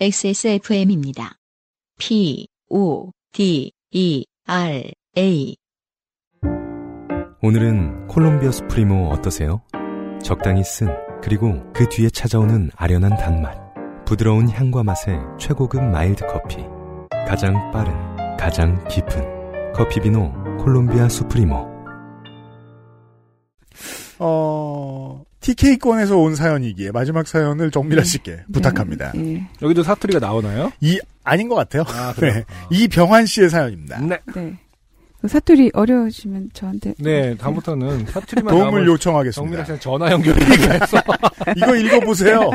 XSFM입니다. P, O, D, E, R, A. 오늘은 콜롬비아 수프리모 어떠세요? 적당히 쓴, 그리고 그 뒤에 찾아오는 아련한 단맛. 부드러운 향과 맛의 최고급 마일드 커피. 가장 빠른, 가장 깊은. 커피비노 콜롬비아 수프리모. 어, TK권에서 온 사연이기에 마지막 사연을 정밀하 씨께 부탁합니다. 예. 여기도 사투리가 나오나요? 이, 아닌 것 같아요. 아? 네. 이병환 씨의 사연입니다. 네. 네. 그 사투리 어려우시면 저한테 네, 다음부터는 사투리만 도움을 요청하겠습니다. 정미라 씨는 전화 연결이 돼서 이거 읽어보세요.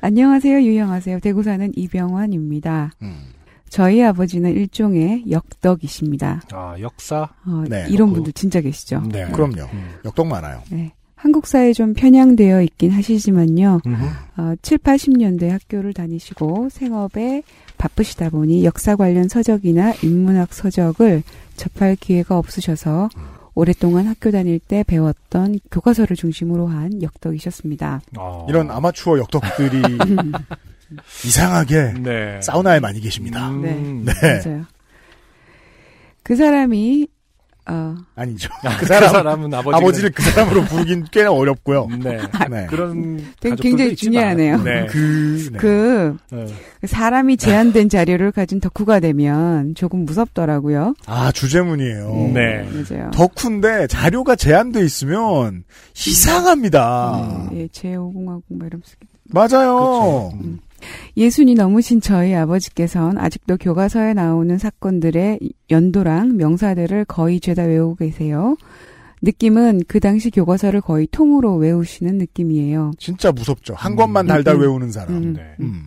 안녕하세요, 유영하세요. 대구 사는 이병환입니다. 음. 저희 아버지는 일종의 역덕이십니다. 아, 역사. 어, 네, 이런 그- 분들 진짜 계시죠. 네. 그럼요. 음. 역동 많아요. 네. 한국 사회에 좀 편향되어 있긴 하시지만요. 음흠. 어, 7, 80년대 학교를 다니시고 생업에 바쁘시다 보니 역사 관련 서적이나 인문학 서적을 접할 기회가 없으셔서 오랫동안 학교 다닐 때 배웠던 교과서를 중심으로 한 역덕이셨습니다. 어. 이런 아마추어 역덕들이 이상하게 네. 사우나에 많이 계십니다. 음. 네. 네. 맞아요. 그 사람이 어, 아니죠. 아, 그 사람, 사람은 아버지가 아버지 를 그 사람으로 부르긴 꽤나 어렵고요. 네. 네. 그런 되게 굉장히. 중요하네요. 네. 그, 네. 그 네. 사람이 제한된 자료를 가진 덕후가 되면 조금 무섭더라고요. 아, 주제문이에요. 네. 맞아요. 덕후인데 자료가 제한돼 있으면 이상합니다. 예, 제5공화국 뭐 이러면서 맞아요. 그렇죠. 음. 예순이 넘으신 저희 아버지께서는 아직도 교과서에 나오는 사건들의 연도랑 명사들을 거의 죄다 외우고 계세요. 느낌은 그 당시 교과서를 거의 통으로 외우시는 느낌이에요. 진짜 무섭죠. 한 음. 권만 달달 음, 음. 외우는 사람. 음. 네. 음.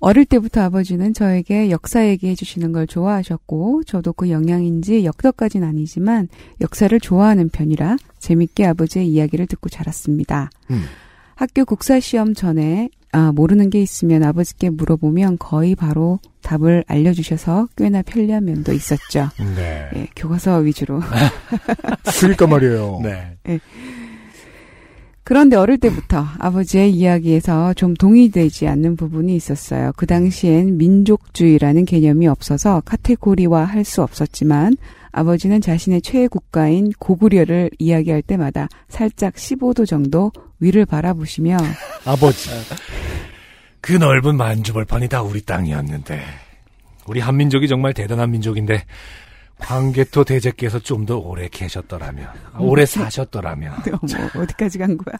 어릴 때부터 아버지는 저에게 역사 얘기해 주시는 걸 좋아하셨고, 저도 그 영향인지 역덕까진 아니지만 역사를 좋아하는 편이라 재밌게 아버지의 이야기를 듣고 자랐습니다. 음. 학교 국사 시험 전에 아, 모르는 게 있으면 아버지께 물어보면 거의 바로 답을 알려주셔서 꽤나 편리한 면도 있었죠. 네. 예, 교과서 위주로. 그러니까 말이에요. 네. 그런데 어릴 때부터 아버지의 이야기에서 좀 동의되지 않는 부분이 있었어요. 그 당시엔 민족주의라는 개념이 없어서 카테고리화 할 수 없었지만 아버지는 자신의 최애 국가인 고구려를 이야기할 때마다 살짝 15도 정도 위를 바라보시며 아버지. 그 넓은 만주벌판이 다 우리 땅이었는데 우리 한민족이 정말 대단한 민족인데 광개토 대제께서 좀 더 오래 계셨더라면 오래 사셨더라면 뭐 어디까지 간 거야?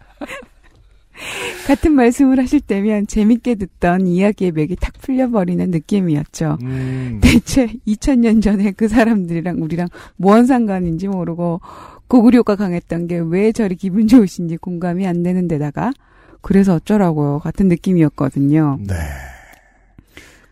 같은 말씀을 하실 때면 재밌게 듣던 이야기의 맥이 탁 풀려버리는 느낌이었죠. 음, 대체 2000년 전에 그 사람들이랑 우리랑 뭔 상관인지 모르고 고구려가 강했던 게 왜 저리 기분 좋으신지 공감이 안 되는 데다가 그래서 어쩌라고요 같은 느낌이었거든요. 네.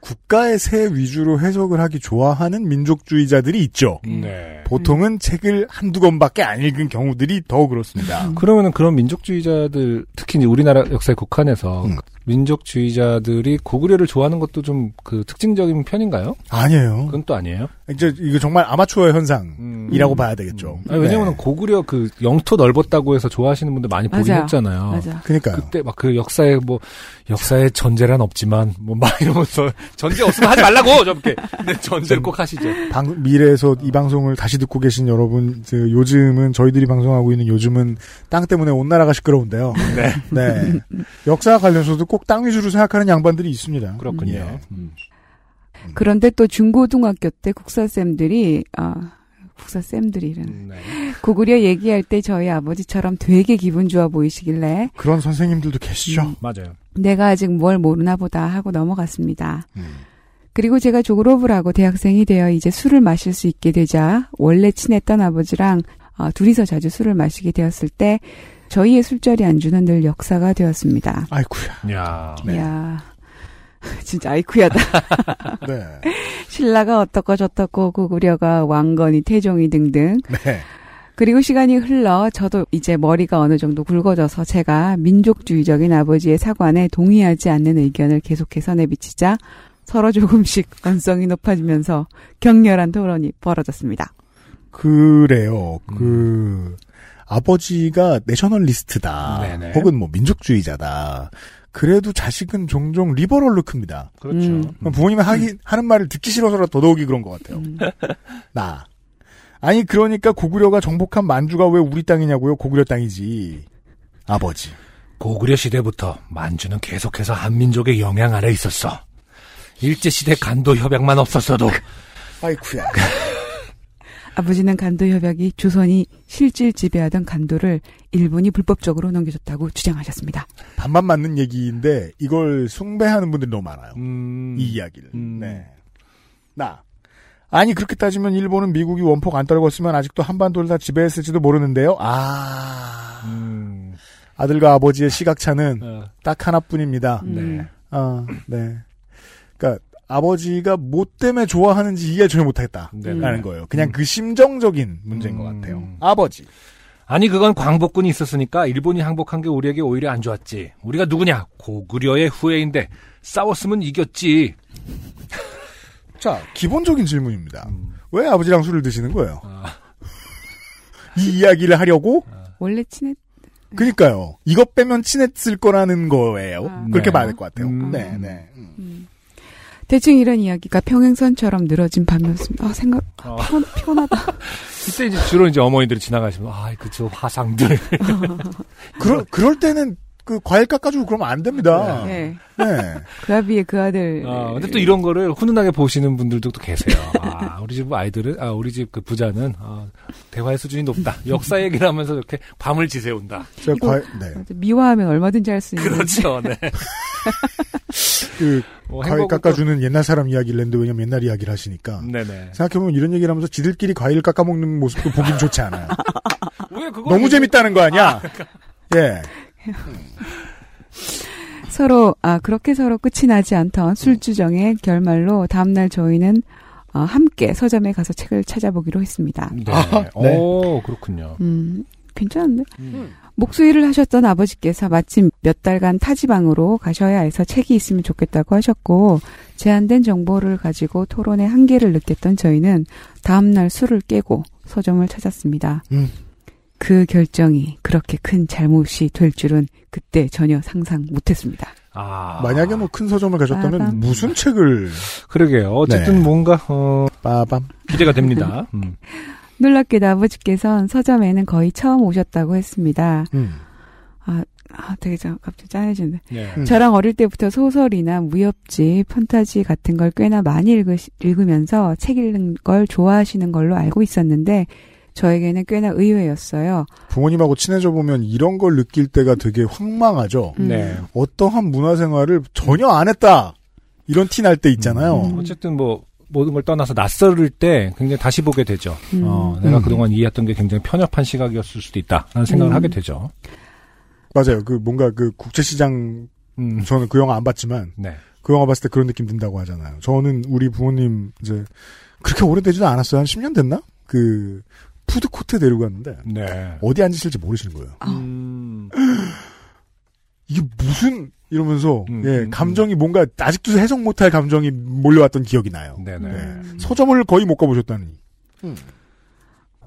국가의 세 위주로 해석을 하기 좋아하는 민족주의자들이 있죠. 네. 보통은 책을 한두 권밖에 안 읽은 경우들이 더 그렇습니다. 그러면은 그런 민족주의자들 특히 이제 우리나라 역사에 국한해서 음. 민족주의자들이 고구려를 좋아하는 것도 좀 그 특징적인 편인가요? 아니에요. 그건 또 아니에요. 이제 이거 정말 아마추어 현상이라고 음. 봐야 되겠죠. 아니, 왜냐면 네. 고구려 그 영토 넓었다고 해서 좋아하시는 분들 많이 보긴 맞아요. 했잖아요. 맞아. 그러니까요. 그때 막 그 역사에 뭐 역사에 전제란 없지만 뭐 막 이러면서 전제 없으면 하지 말라고 저렇게 근데 전제를 꼭 하시죠. 방- 미래에서 이 방송을 다시 듣고 계신 여러분, 그 요즘은 저희들이 방송하고 있는 요즘은 땅 때문에 온 나라가 시끄러운데요. 네. 네. 역사 관련해서도 꼭땅 위주로 생각하는 양반들이 있습니다. 그렇군요. 예. 음. 그런데 또 중고등학교 때 국사쌤들이 아 국사쌤들이는 음, 네. 고구려 얘기할 때 저희 아버지처럼 되게 기분 좋아 보이시길래 그런 선생님들도 계시죠. 음. 맞아요. 내가 아직 뭘 모르나 보다 하고 넘어갔습니다. 음. 그리고 제가 졸업을 하고 대학생이 되어 이제 술을 마실 수 있게 되자 원래 친했던 아버지랑 어, 둘이서 자주 술을 마시게 되었을 때 저희의 술자리 안주는 늘 역사가 되었습니다. 아이쿠야. 야. 네. 이야 진짜 아이쿠야다. 네. 신라가 어떻고 저떻고 고구려가 왕건이 태종이 등등 네. 그리고 시간이 흘러 저도 이제 머리가 어느 정도 굵어져서 제가 민족주의적인 아버지의 사관에 동의하지 않는 의견을 계속해서 내비치자 서로 조금씩 언성이 높아지면서 격렬한 토론이 벌어졌습니다. 그래요. 그, 아버지가 내셔널리스트다. 네네. 혹은 뭐 민족주의자다. 그래도 자식은 종종 리버럴로 큽니다. 그렇죠. 음. 부모님이 하기, 하는 말을 듣기 싫어서라도 더더욱이 그런 것 같아요. 음. 나. 아니, 그러니까 고구려가 정복한 만주가 왜 우리 땅이냐고요? 고구려 땅이지. 아버지. 고구려 시대부터 만주는 계속해서 한민족의 영향 아래 있었어. 일제시대 간도 협약만 없었어도 아이쿠야. 아버지는 간도 협약이 조선이 실질 지배하던 간도를 일본이 불법적으로 넘겨줬다고 주장하셨습니다. 반만 맞는 얘기인데, 이걸 숭배하는 분들이 너무 많아요. 음, 이 이야기를. 음. 네. 나. 아니, 그렇게 따지면 일본은 미국이 원폭 안 떨궜으면 아직도 한반도를 다 지배했을지도 모르는데요. 아. 음, 아들과 아버지의 시각차는 어, 딱 하나뿐입니다. 음. 네. 아, 네. 그니까, 아버지가 뭐 때문에 좋아하는지 이해 전혀 못하겠다. 네. 음. 라는 거예요. 그냥 그 심정적인 문제인 것 음. 같아요. 아버지. 아니 그건 광복군이 있었으니까 일본이 항복한 게 우리에게 오히려 안 좋았지. 우리가 누구냐? 고구려의 후예인데 싸웠으면 이겼지. 자, 기본적인 질문입니다. 음. 왜 아버지랑 술을 드시는 거예요? 아, 이 이야기를 하려고? 원래 친했 그니까요. 이것 빼면 친했을 거라는 거예요. 아. 그렇게 네. 봐야 될것 같아요. 음. 네, 네. 음. 음. 대충 이런 이야기가 평행선처럼 늘어진 밤이었습니다. 아, 생각, 어. 피곤, 피곤하다. 이때 이제 주로 이제 어머니들이 지나가시면 아 그저 화상들. 그럴, 그럴 때는 그 과일 깎아주고 그러면 안 됩니다. 네. 네. 그 아비의 그 아들. 아, 근데 또 이런 거를 훈훈하게 보시는 분들도 또 계세요. 아, 우리 집 아이들은, 아, 우리 집 그 부자는, 아, 대화의 수준이 높다. 역사 얘기를 하면서 이렇게 밤을 지새운다. 제가 이거- 과일, 네. 미화하면 얼마든지 할 수 있는. 그렇죠, 네. 그, 뭐 과일 깎아주는 옛날 사람 이야기를 했는데 왜냐면 옛날 이야기를 하시니까. 또- 네네. 생각해보면 이런 얘기를 하면서 지들끼리 과일 깎아먹는 모습도 보긴 좋지 않아요. 왜 그거 너무 재밌다는 거 아니야? 예. 서로 아 그렇게 서로 끝이 나지 않던 술주정의 결말로 다음 날 저희는 어, 함께 서점에 가서 책을 찾아보기로 했습니다. 네. 아, 네. 오, 그렇군요. 음 괜찮은데 음. 목수일을 하셨던 아버지께서 마침 몇 달간 타지방으로 가셔야 해서 책이 있으면 좋겠다고 하셨고 제한된 정보를 가지고 토론의 한계를 느꼈던 저희는 다음날 술을 깨고 서점을 찾았습니다. 음. 그 결정이 그렇게 큰 잘못이 될 줄은 그때 전혀 상상 못했습니다. 아. 만약에 뭐 큰 서점을 가셨다면 빠밤. 무슨 책을 그러게요. 어쨌든 네. 뭔가, 어, 빠밤. 기대가 됩니다. 음. 놀랍게도 아버지께서는 서점에는 거의 처음 오셨다고 했습니다. 음. 아, 되게 저, 갑자기 짠해지는데. 네. 음. 저랑 어릴 때부터 소설이나 무협지, 판타지 같은 걸 꽤나 많이 읽으시, 읽으면서 책 읽는 걸 좋아하시는 걸로 알고 있었는데, 저에게는 꽤나 의외였어요. 부모님하고 친해져 보면 이런 걸 느낄 때가 되게 황망하죠. 음. 네. 어떠한 문화생활을 전혀 안 했다. 이런 티 날 때 있잖아요. 음. 어쨌든 뭐, 모든 걸 떠나서 낯설을 때 굉장히 다시 보게 되죠. 음. 어, 내가 음. 그동안 이해했던 게 굉장히 편협한 시각이었을 수도 있다라는 생각을 음. 하게 되죠. 맞아요. 그 뭔가 그 국제시장 음. 저는 그 영화 안 봤지만 네. 그 영화 봤을 때 그런 느낌 든다고 하잖아요. 저는 우리 부모님 이제 그렇게 오래되지도 않았어요. 한 10년 됐나? 그 푸드코트 데리고 갔는데 네. 어디 앉으실지 모르시는 거예요. 아. 음. 이게 무슨 이러면서 음, 예 음, 감정이 뭔가 아직도 해석 못할 감정이 몰려왔던 기억이 나요. 네네. 네. 서점을 거의 못 가보셨다니.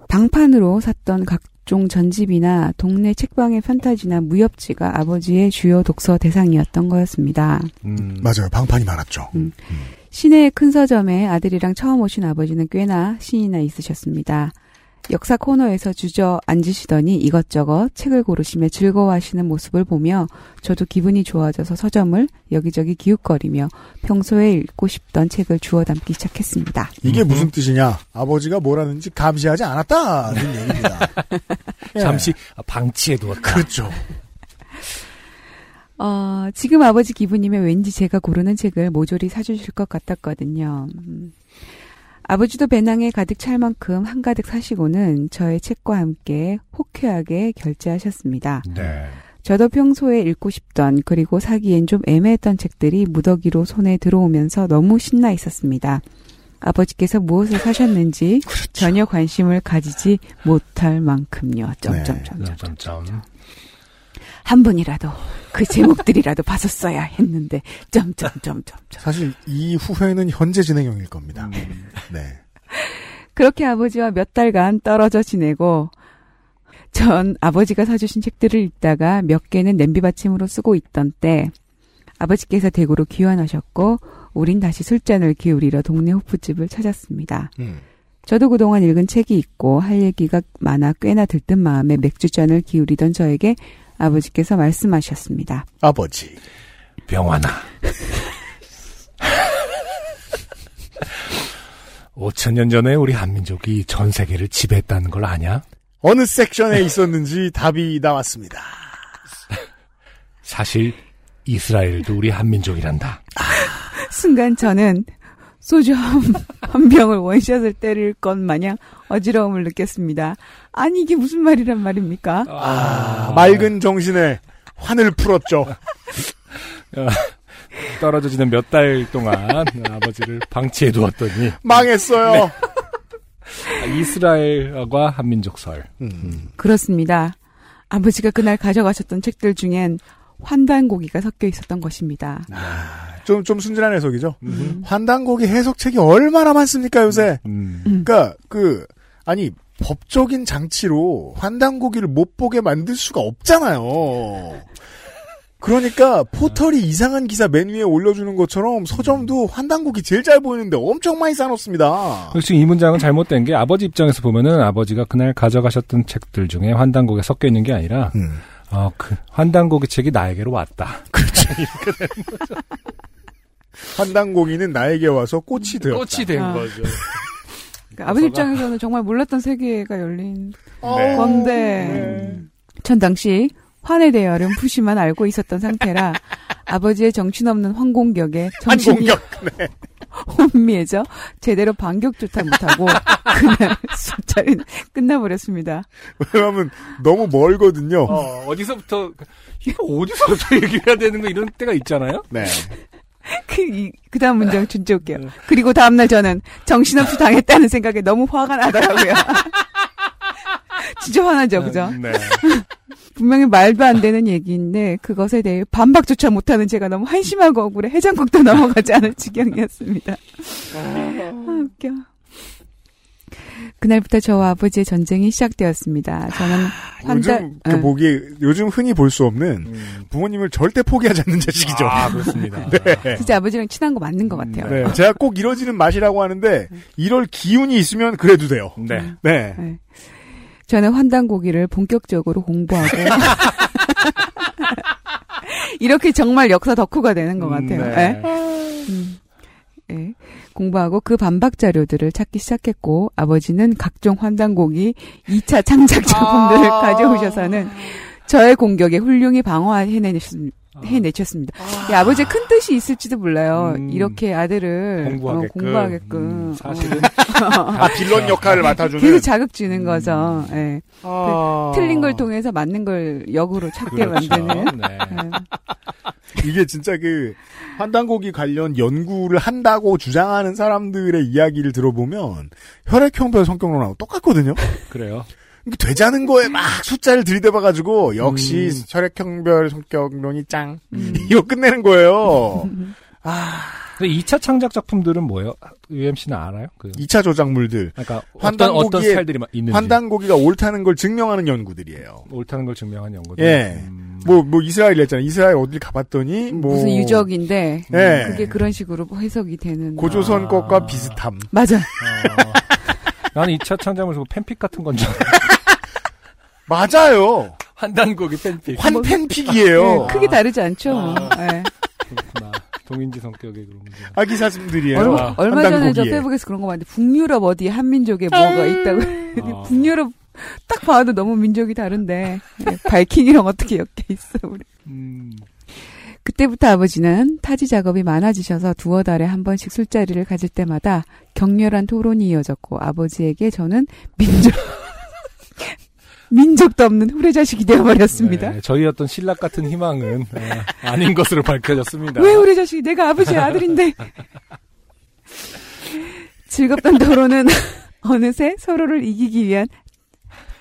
방판으로 샀던 각종 전집이나 동네 책방의 판타지나 무협지가 아버지의 주요 독서 대상이었던 거였습니다. 음. 맞아요. 방판이 많았죠. 음. 시내의 큰 서점에 아들이랑 처음 오신 아버지는 꽤나 신이 나 있으셨습니다. 역사 코너에서 주저 앉으시더니 이것저것 책을 고르시며 즐거워하시는 모습을 보며 저도 기분이 좋아져서 서점을 여기저기 기웃거리며 평소에 읽고 싶던 책을 주워 담기 시작했습니다. 이게 음흠. 무슨 뜻이냐? 아버지가 뭐라는지 감시하지 않았다는 얘기입니다. 예. 잠시 방치해 두었다. 그렇죠. 어, 지금 아버지 기분이면 왠지 제가 고르는 책을 모조리 사주실 것 같았거든요. 음. 아버지도 배낭에 가득 찰 만큼 한가득 사시고는 저의 책과 함께 호쾌하게 결제하셨습니다. 네. 저도 평소에 읽고 싶던 그리고 사기엔 좀 애매했던 책들이 무더기로 손에 들어오면서 너무 신나 있었습니다. 아버지께서 무엇을 사셨는지 전혀 관심을 가지지 못할 만큼요. 점점점. 점점점. 한 분이라도 그 제목들이라도 봤었어야 했는데 점점점점. 사실 이 후회는 현재 진행형일 겁니다. 음. 네. 그렇게 아버지와 몇 달간 떨어져 지내고 전 아버지가 사주신 책들을 읽다가 몇 개는 냄비 받침으로 쓰고 있던 때 아버지께서 대구로 귀환하셨고 우린 다시 술잔을 기울이러 동네 호프집을 찾았습니다. 음. 저도 그동안 읽은 책이 있고 할 얘기가 많아 꽤나 들뜬 마음에 맥주잔을 기울이던 저에게 아버지께서 말씀하셨습니다. 아버지. 병환아. 5천 년 전에 우리 한민족이 전 세계를 지배했다는 걸 아냐? 어느 섹션에 있었는지 답이 나왔습니다. 사실 이스라엘도 우리 한민족이란다. 순간 저는 소주 한, 한 병을 원샷을 때릴 것 마냥 어지러움을 느꼈습니다. 아니 이게 무슨 말이란 말입니까? 아, 맑은 정신에 환을 풀었죠. 떨어져 지는 몇 달 동안 아버지를 방치해 두었더니 망했어요. 이스라엘과 한민족설. 음. 그렇습니다. 아버지가 그날 가져가셨던 책들 중엔 환단고기가 섞여 있었던 것입니다. 좀, 좀 순진한 해석이죠. 환단고기 해석책이 얼마나 많습니까, 요새? 음. 그니까, 그, 아니, 법적인 장치로 환단고기를 못 보게 만들 수가 없잖아요. 그러니까 포털이 이상한 기사 맨 위에 올려주는 것처럼 서점도 환단고기 제일 잘 보이는데 엄청 많이 쌓아놓습니다. 그리고 지금 이 문장은 잘못된 게 아버지 입장에서 보면은 아버지가 그날 가져가셨던 책들 중에 환단곡에 섞여 있는 게 아니라 음. 어, 그 환단곡의 책이 나에게로 왔다. 환단고기는 나에게 와서 꽃이 되었다. 꽃이 된 아. 거죠. 그러니까 아버지 입장에서는 정말 몰랐던 세계가 열린 네. 건데 전 당시 환에 대하여 푸시만 알고 있었던 상태라 아버지의 정신없는 환공격에 정신이 한공격. 혼미해져 제대로 반격조차 못하고 그날 술자리는 끝나버렸습니다. 왜냐하면 너무 멀거든요. 어, 어디서부터 이거 어디서부터 얘기해야 되는 거 이런 때가 있잖아요. 네. 그, 이, 그 다음 문장 진짜 웃겨요. 그리고 다음날 저는 정신없이 당했다는 생각에 너무 화가 나더라고요. 진짜 화나죠, 그죠? 네. 분명히 말도 안 되는 얘기인데 그것에 대해 반박조차 못하는 제가 너무 한심하고 억울해 해장국도 넘어가지 않을 지경이었습니다. 아, 웃겨. 그날부터 저와 아버지의 전쟁이 시작되었습니다. 저는 한 달, 요즘 그 보기 요즘 흔히 볼 수 없는 부모님을 절대 포기하지 않는 자식이죠. 아, 그렇습니다. 네. 진짜 아버지랑 친한 거 맞는 것 같아요. 네. 제가 꼭 이뤄지는 맛이라고 하는데 이럴 기운이 있으면 그래도 돼요. 네. 네. 네. 저는 환단 고기를 본격적으로 공부하고 이렇게 정말 역사 덕후가 되는 것 같아요. 네. 네. 공부하고 그 반박 자료들을 찾기 시작했고 아버지는 각종 환단고기 2차 창작 작품들을 아. 가져오셔서는 저의 공격에 훌륭히 방어해내셨습니다. 해내셨습니다. 이 아버지의 큰 뜻이 있을지도 몰라요. 음. 이렇게 아들을 공부하게끔. 어, 공부하게끔. 음, 사실은 아, 빌런 역할을 맡아주는. 계속 자극 주는 거죠. 예. 아. 틀린 걸 통해서 맞는 걸 역으로 찾게 그렇죠. 만드는. 네. 예. 이게 진짜 그 환단고기 관련 연구를 한다고 주장하는 사람들의 이야기를 들어보면 혈액형별 성격론하고 똑같거든요. 그래요. 이게 되자는 거에 막 숫자를 들이대봐가지고 역시 음. 혈액형별 성격론이 짱 음. 이거 끝내는 거예요. 아, 근데 2차 창작 작품들은 뭐예요? UMC는 알아요? 그 2차 조작물들 그러니까 어떤 어떤 스타일들이 막 있는지 환단고기가 옳다는 걸 증명하는 연구들이에요. 옳다는 걸 증명한 연구들. 예. 음. 뭐, 뭐, 이스라엘 했잖아요. 이스라엘 어딜 가봤더니, 뭐. 무슨 유적인데 예. 그게 그런 식으로 해석이 되는. 고조선 아. 것과 비슷함. 맞아. 어. 나는 2차 창작물 보고 팬픽 같은 건 줄. 알았어. 맞아요. 환단고기 팬픽. 환팬픽이에요. 예, 크게 다르지 않죠. 아. 예. 그렇구나. 동인지 성격의 그런 문제. 아기 사슴들이에요. 얼마, 얼마 전에 저. 페북에서 그런 거 봤는데 북유럽 어디 한민족에 뭐가 있다고. 아. 북유럽 딱 봐도 너무 민족이 다른데 예, 바이킹이랑 어떻게 엮여 있어 우리. 음. 그때부터 아버지는 타지 작업이 많아지셔서 두어 달에 한 번씩 술자리를 가질 때마다 격렬한 토론이 이어졌고 아버지에게 저는 민족 민족도 없는 후레자식이 되어버렸습니다. 네, 저희 어떤 신락 같은 희망은 어, 아닌 것으로 밝혀졌습니다. 왜 후레자식이 내가 아버지의 아들인데 즐겁던 토론은 어느새 서로를 이기기 위한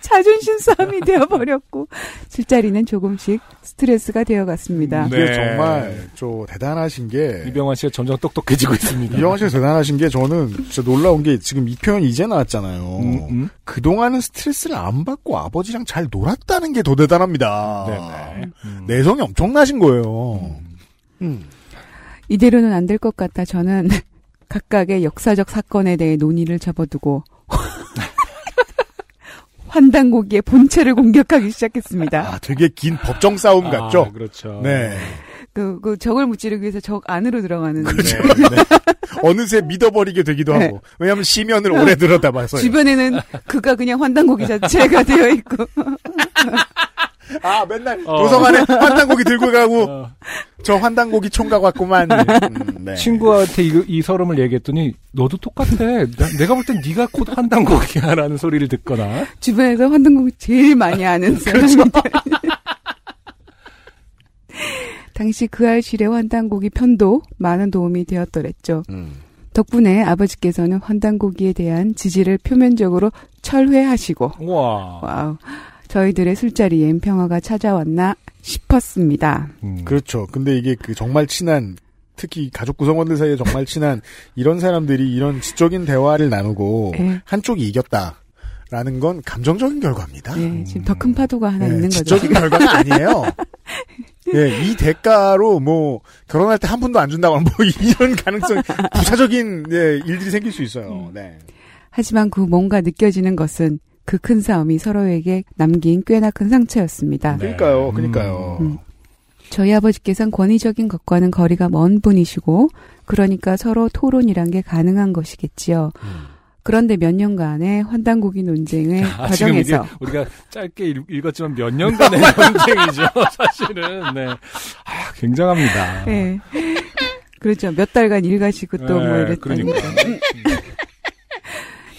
자존심 싸움이 되어버렸고 술자리는 조금씩 스트레스가 되어갔습니다. 네. 이게 정말 저 대단하신 게 이병환 씨가 점점 똑똑해지고 있습니다. 이영환 씨가 대단하신 게 저는 진짜 놀라운 게 지금 이 표현이 이제 나왔잖아요. 음, 음. 그동안은 스트레스를 안 받고 아버지랑 잘 놀았다는 게 더 대단합니다. 네네. 음. 내성이 엄청나신 거예요. 음. 이대로는 안 될 것 같다. 저는 각각의 역사적 사건에 대해 논의를 접어두고 환단고기의 본체를 공격하기 시작했습니다. 아, 되게 긴 법정 싸움 같죠? 아, 그렇죠. 네. 그, 그 적을 무찌르기 위해서 적 안으로 들어가는 그렇죠. 네. 네. 어느새 믿어버리게 되기도 네. 하고. 왜냐하면 시면을 오래 들여다봐서요. 주변에는 그가 그냥 환단고기 자체가 되어 있고 아, 맨날 어. 도서관에 환단고기 들고 가고, 어, 저 환단고기 총각 왔구만. 음, 네. 친구한테 이, 이 서름을 얘기했더니 너도 똑같아. 나- 내가 볼 땐 네가 곧 한단곡이야라는 소리를 듣거나 주변에서 환단고기 제일 많이 아는 그렇죠. 사람이다. 당시 그 알실의 환단고기 편도 많은 도움이 되었더랬죠. 음. 덕분에 아버지께서는 환단고기에 대한 지지를 표면적으로 철회하시고 와. 저희들의 술자리엔 평화가 찾아왔나 싶었습니다. 음. 그렇죠. 근데 이게 그 정말 친한, 특히 가족 구성원들 사이에 정말 친한 이런 사람들이 이런 지적인 대화를 나누고 예. 한쪽이 이겼다. 라는 건 감정적인 결과입니다. 예, 지금 더 큰 파도가 하나 예, 있는 거죠. 지적인. 결과가 아니에요. 예, 이 대가로 뭐 결혼할 때 한 푼도 안 준다거나 뭐 이런 가능성 부차적인 예, 일들이 생길 수 음. 있어요. 네. 하지만 그 뭔가 느껴지는 것은 그 큰 싸움이 서로에게 남긴 꽤나 큰 상처였습니다. 네. 그러니까요. 그러니까요. 음. 저희 아버지께서는 권위적인 것과는 거리가 먼 분이시고 그러니까 서로 토론이란 게 가능한 것이겠지요. 음. 그런데 몇 년간의 환단고기 논쟁의 아, 과정에서 우리가 짧게 읽- 읽었지만 몇 년간의 논쟁이죠, 사실은. 네. 아, 굉장합니다. 예. 그렇죠. 몇 달간 일가시고 또뭐 네, 이랬다니까. 그러니까.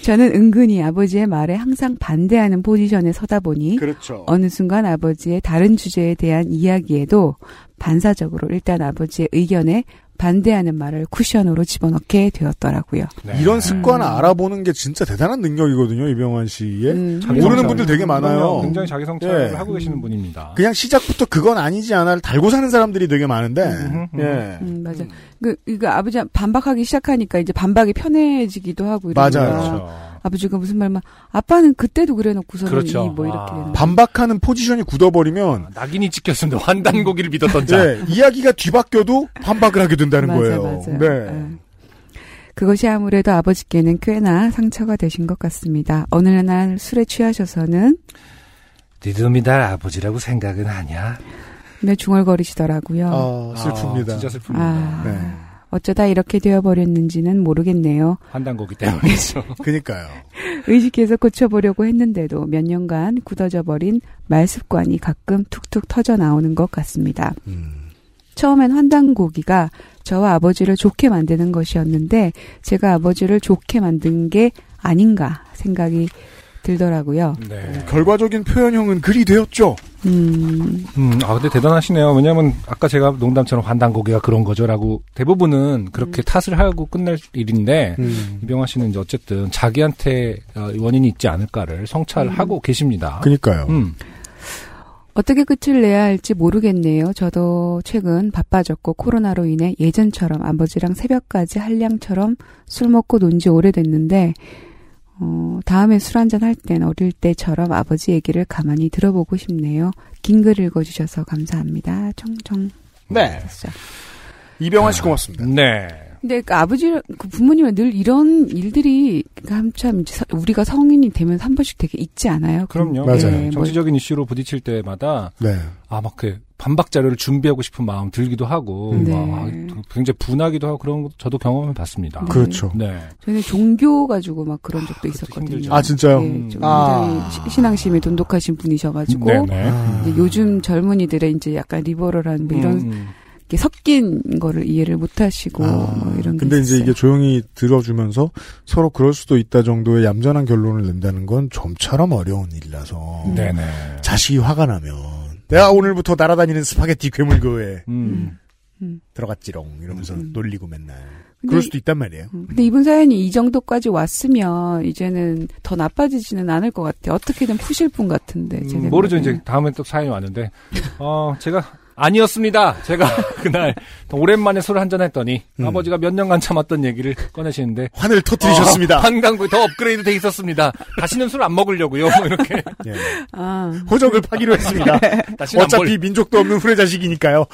저는 은근히 아버지의 말에 항상 반대하는 포지션에 서다 보니 그렇죠. 어느 순간 아버지의 다른 주제에 대한 이야기에도 반사적으로 일단 아버지의 의견에 반대하는 말을 쿠션으로 집어넣게 되었더라고요. 네. 이런 습관 을 음. 알아보는 게 진짜 대단한 능력이거든요, 이병환 씨의. 음, 모르는. 분들 되게 많아요. 굉장히 자기 성찰을 예. 하고 계시는 분입니다. 그냥 시작부터 그건 아니지 않아를 달고 사는 사람들이 되게 많은데, 음, 음. 예. 음, 맞아. 그, 이거 아버지 반박하기 시작하니까 이제 반박이 편해지기도 하고 이러니까 맞아요. 그렇죠. 아버지가 무슨 말만 아빠는 그때도 그래놓고서는 그렇죠. 이뭐 이렇게 아. 되는 반박하는 포지션이 굳어버리면, 낙인이 찍혔습니다. 환단고기를 믿었던 자. 예, 이야기가 뒤바뀌어도 반박을 하게 된다는 맞아, 거예요. 맞아. 네. 예. 그것이 아무래도 아버지께는 꽤나 상처가 되신 것 같습니다. 어느 날 술에 취하셔서는 니들이 날 아버지라고 생각은 하냐? 며 중얼거리시더라고요. 아, 슬픕니다. 아, 진짜 슬픕니다. 아, 네. 어쩌다 이렇게 되어버렸는지는 모르겠네요. 환단고기 때문이죠. 그니까요. 의식해서 고쳐보려고 했는데도 몇 년간 굳어져 버린 말습관이 가끔 툭툭 터져 나오는 것 같습니다. 음. 처음엔 환단고기가 저와 아버지를 좋게 만드는 것이었는데 제가 아버지를 좋게 만든 게 아닌가 생각이 들더라고요. 네. 결과적인 표현형은 글이 되었죠. 음, 음, 아, 근데 대단하시네요. 왜냐면, 아까 제가 농담처럼 환단고기가 그런 거죠라고, 대부분은 그렇게 탓을 하고 끝낼 일인데, 음. 이병화 씨는 이제 어쨌든 자기한테 어, 원인이 있지 않을까를 성찰하고 계십니다. 그니까요. 음, 어떻게 끝을 내야 할지 모르겠네요. 저도 최근 바빠졌고 코로나로 인해 예전처럼 아버지랑 새벽까지 한량처럼 술 먹고 논 지 오래됐는데 어, 다음에 술 한잔 할 땐 어릴 때처럼 아버지 얘기를 가만히 들어보고 싶네요. 긴 글 읽어주셔서 감사합니다. 청청. 네. 진짜. 이병환 씨 고맙습니다. 네. 근데 그 아버지, 그 부모님은 늘 이런 일들이 한참 이제 서- 우리가 성인이 되면 한 번씩 되게 있지 않아요? 그럼요. 맞아요. 네, 뭐 정치적인 이슈로 부딪힐 때마다, 네. 아, 막 그, 반박 자료를 준비하고 싶은 마음 들기도 하고, 네. 막 굉장히 분하기도 하고 그런 거 저도 경험해 봤습니다. 네. 그렇죠. 네. 저는 종교 가지고 막 그런 적도 그것도 있었거든요. 힘들죠. 아, 진짜요? 네, 좀 아. 굉장히 시- 신앙심이 돈독하신 분이셔가지고 네네. 아. 요즘 젊은이들의 이제 약간 리버럴한 뭐 이런 음, 음. 게 섞인 거를 이해를 못하시고 아, 뭐 이런 게 근데 이제. 이게 조용히 들어주면서 서로 그럴 수도 있다 정도의 얌전한 결론을 낸다는 건 좀처럼 어려운 일이라서 음. 네네. 자식이 화가 나면 내가 오늘부터 날아다니는 스파게티 괴물교에 음. 들어갔지롱 이러면서 음. 놀리고 맨날 근데 그럴 수도 있단 말이에요. 음, 근데 이분 사연이 이 정도까지 왔으면 이제는 더 나빠지지는 않을 것 같아요. 어떻게든 푸실 분 같은데. 제 음, 모르죠. 이제 다음에 또 사연이 왔는데, 어, 제가 아니었습니다. 제가 그날 오랜만에 술 한잔 했더니 음. 아버지가 몇 년간 참았던 얘기를 꺼내시는데 환을 터뜨리셨습니다. 어, 환단고기 더 업그레이드 돼 있었습니다. 다시는 술 안 먹으려고요. 뭐 이렇게 예. 아, 호적을 파기로 했습니다. 다시는 안 어차피 먹을 민족도 없는 후레 자식이니까요.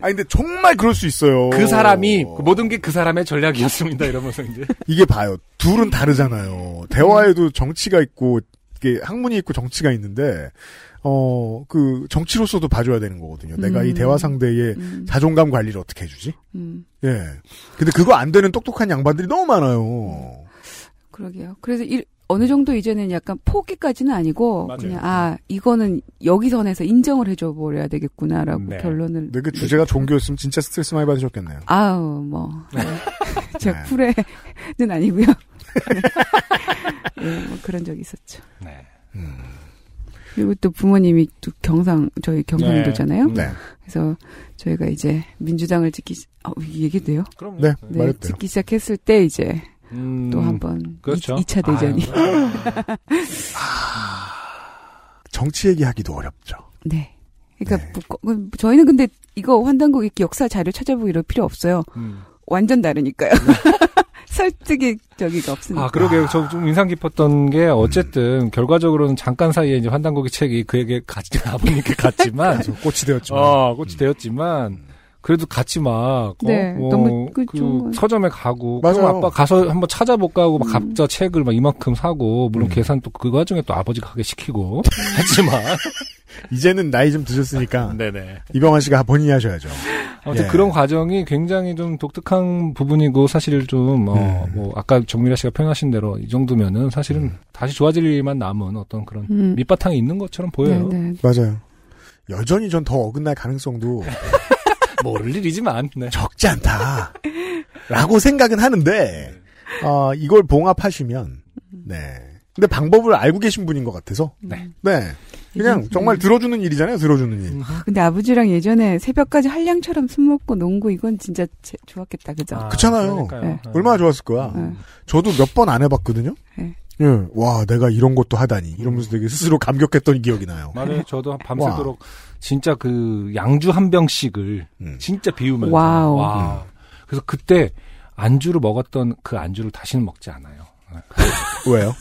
아니 근데 정말 그럴 수 있어요. 그 사람이 모든 게 그 사람의 전략이었습니다. 이러면서 이제 이게 봐요. 둘은 다르잖아요. 대화에도 정치가 있고 이게 학문이 있고 정치가 있는데 어 그 정치로서도 봐줘야 되는 거거든요. 내가 이 음. 대화 상대의 음, 자존감 관리를 어떻게 해주지? 음, 예. 근데 그거 안 되는 똑똑한 양반들이 너무 많아요. 그러게요. 그래서 이, 어느 정도 이제는 약간 포기까지는 아니고 맞아요. 그냥 아 이거는 여기 선에서 인정을 해줘 버려야 되겠구나라고 네. 결론을. 근데 그 주제가 종교였으면 진짜 스트레스 많이 받으셨겠네요. 아우 뭐 제가 네. 쿨에는 아니고요. 예, 뭐 그런 적이 있었죠. 네. 그리고 또 부모님이 또 경상 저희 경상도잖아요. 네. 네. 그래서 저희가 이제 민주당을 짓기 시- 아, 이 얘기 돼요? 그럼 네. 네, 말했대요. 짓기 시작했을 때 이제 음, 또 한번 그렇죠. 2, 차 대전이 아유, 정치 얘기하기도 어렵죠. 네. 그러니까 네. 뭐, 거- 저희는 근데 이거 환단국 이렇게 역사 자료 찾아보고 이럴 필요 없어요. 음. 완전 다르니까요. 설득의 저기가 없으니까. 아, 그러게요. 저 좀 인상 깊었던 게 어쨌든 결과적으로는 잠깐 사이에 이제 환단고기 책이 그에게 같이 아버님께 갔지만 꽃이 되었지만. 어, 꽃이 되었지만 그래도 같이 막 어, 네, 뭐, 너무 그, 그 서점에 가고 맞아요. 그럼 아빠 가서 한번 찾아볼까 하고 막 음. 각자 책을 막 이만큼 사고 물론 음. 계산 또그 과정에 또 아버지가 하게 시키고 했지만 이제는 나이 좀 드셨으니까 네네 이병환 씨가 본인이 하셔야죠. 아무튼 예. 그런 과정이 굉장히 좀 독특한 부분이고 사실 좀, 어, 음. 뭐, 아까 정미라 씨가 표현하신 대로 이 정도면은 사실은 음. 다시 좋아질 일만 남은 어떤 그런 음. 밑바탕이 있는 것처럼 보여요. 네, 네. 맞아요. 여전히 전 더 어긋날 가능성도 모를 일이지만, 네. 적지 않다. 라고 생각은 하는데, 어, 이걸 봉합하시면, 네. 근데 방법을 알고 계신 분인 것 같아서, 네. 네. 그냥 예전- 정말 들어주는 일이잖아요, 들어주는 일. 아, 근데 아버지랑 예전에 새벽까지 한량처럼 술 먹고 농구 이건 진짜 제- 좋았겠다, 그죠? 아, 그렇잖아요. 네. 네. 얼마나 좋았을 거야. 네. 저도 몇 번 안 해봤거든요. 네. 예, 와, 내가 이런 것도 하다니. 이러면서 되게 스스로 감격했던 기억이 나요. 맞아요. 저도 밤새도록 진짜 그 양주 한 병씩을 음. 진짜 비우면서. 와우. 와. 그래서 그때 안주로 먹었던 그 안주를 다시는 먹지 않아요. 왜요?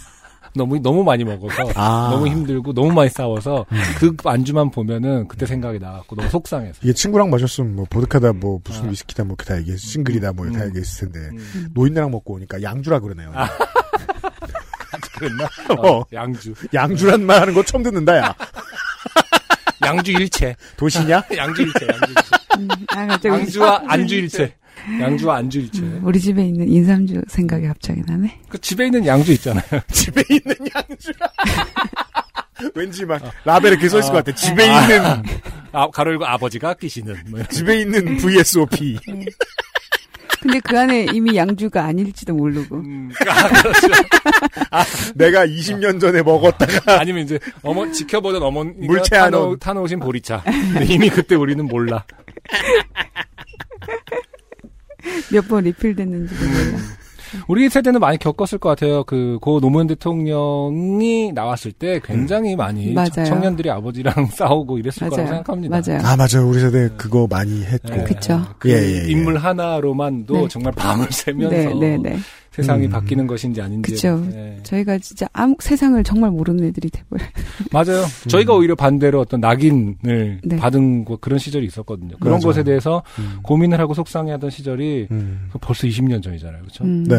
너무, 너무 많이 먹어서. 아. 너무 힘들고 너무 많이 싸워서 그 안주만 보면은 그때 생각이 나갖고 너무 속상해서. 이게 친구랑 마셨으면 뭐, 보드카다, 뭐, 무슨 아. 위스키다, 뭐, 다 얘기했, 싱글이다, 뭐, 다 음. 얘기했을 텐데. 음. 노인네랑 먹고 오니까 양주라 그러네요. 그랬나? 어. 어, 양주. 양주란 말 하는 거 처음 듣는다, 야. 양주 일체. 도시냐? 양주 일체, 양주 일체. 음, 아, 갑자기 양주와 안주 일체. 양주와 안주 일체. 음, 우리 집에 있는 인삼주 생각이 갑자기 나네. 그 집에 있는 양주 있잖아요. 집에 있는 양주라. 왠지 막, 라벨에 이렇게 써있을 아. 것 같아. 집에 아. 있는, 아, 가로 열고 아버지가 아끼시는. 뭐. 집에 있는 VSOP. 근데 그 안에 이미 양주가 아닐지도 모르고. 음, 아, 그렇죠. 내가 20년 전에 먹었다가, 아니면 이제 어머 지켜보던 어머니가 물체하는. 타놓, 타놓으신 보리차. 이미 그때 우리는 몰라. 몇 번 리필됐는지도 몰라. 우리 세대는 많이 겪었을 것 같아요. 그, 고 노무현 대통령이 나왔을 때 굉장히 많이 맞아요. 청- 청년들이 아버지랑 싸우고 이랬을 거라고 맞아요. 생각합니다. 맞아요. 아, 맞아요. 우리 세대 그거 많이 했고. 예, 그쵸. 그 예, 예, 예. 인물 하나로만도 네. 정말 밤을 새면서 네, 네, 네. 세상이 음. 바뀌는 것인지 아닌지. 그쵸. 예. 저희가 진짜 아무 세상을 정말 모르는 애들이 돼버려. 맞아요. 저희가 오히려 반대로 어떤 낙인을 네. 받은 거- 그런 시절이 있었거든요. 그런 맞아요. 것에 대해서 음. 고민을 하고 속상해하던 시절이 음. 벌써 20년 전이잖아요. 그렇죠? 음. 네.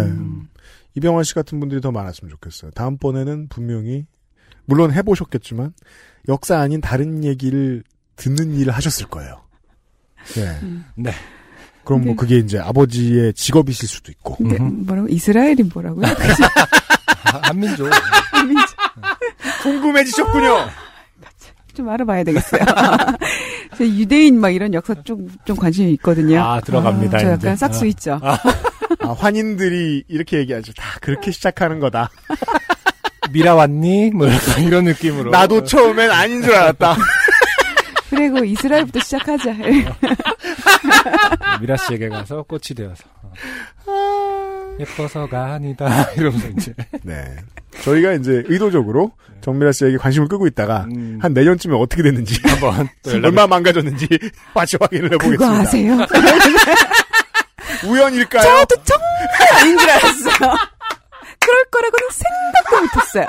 이병헌 씨 같은 분들이 더 많았으면 좋겠어요. 다음번에는 분명히, 물론 해보셨겠지만, 역사 아닌 다른 얘기를 듣는 일을 하셨을 거예요. 네. 음. 네. 그럼 뭐 근데- 그게 이제 아버지의 직업이실 수도 있고. 근데 음흠. 뭐라고 이스라엘이 뭐라고요? 아, 한민족. 궁금해지셨군요. 좀 알아봐야 되겠어요. 저 유대인 막 이런 역사 좀, 좀 관심이 있거든요. 아, 들어갑니다. 저 이제. 약간 싹수 아. 있죠. 아, 환인들이 이렇게 얘기하죠. 다 그렇게 시작하는 거다. 미라 왔니? 뭐 약간 이런 느낌으로. 나도 처음엔 아닌 줄 알았다. 그리고 이스라엘부터 시작하자. 미라 씨에게 가서 꽃이 되어서. 어. 예뻐서가 아니다. 이러면서 이제. 네. 저희가 이제 의도적으로 정미라 씨에게 관심을 끄고 있다가 음, 한 내년쯤에 어떻게 됐는지 한번 얼마 망가졌는지 다시 확인을 그거 해보겠습니다. 아세요? 우연일까요? 저도 정말 아닌 줄 알았어요. 그럴 거라고는 생각도 못했어요.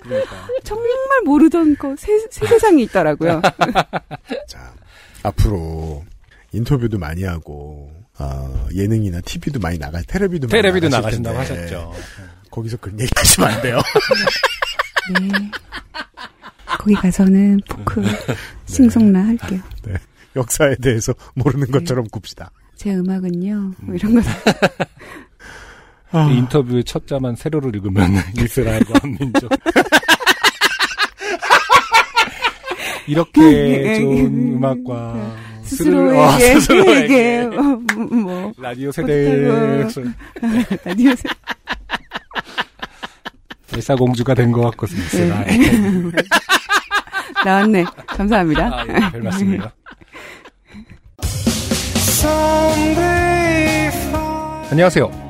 그러니까. 정말 모르던 거 새, 새 세상이 있더라고요. 자, 앞으로 인터뷰도 많이 하고 어, 예능이나 TV도 많이 나가, 텔레비도 많이 테레비도 나가신다고 하셨죠. 거기서 그런 얘기 하시면 안 돼요. 네. 거기 가서는 포크 싱송라 할게요. 역사에 대해서 모르는 것처럼 굽시다. 제 음악은요. 뭐 이런 거. 아, 인터뷰의 첫 자만 세로를 읽으면 이스라엘과 한민족. 이렇게 좋은 음악과 어, 스스로에게, 스스로에게 어, 뭐, 라디오 세대. 라디오 세 엘사 공주가 된 것 같고 이스라엘. 나왔네. 감사합니다. 아, 예, 별 말씀을요. 안녕하세요.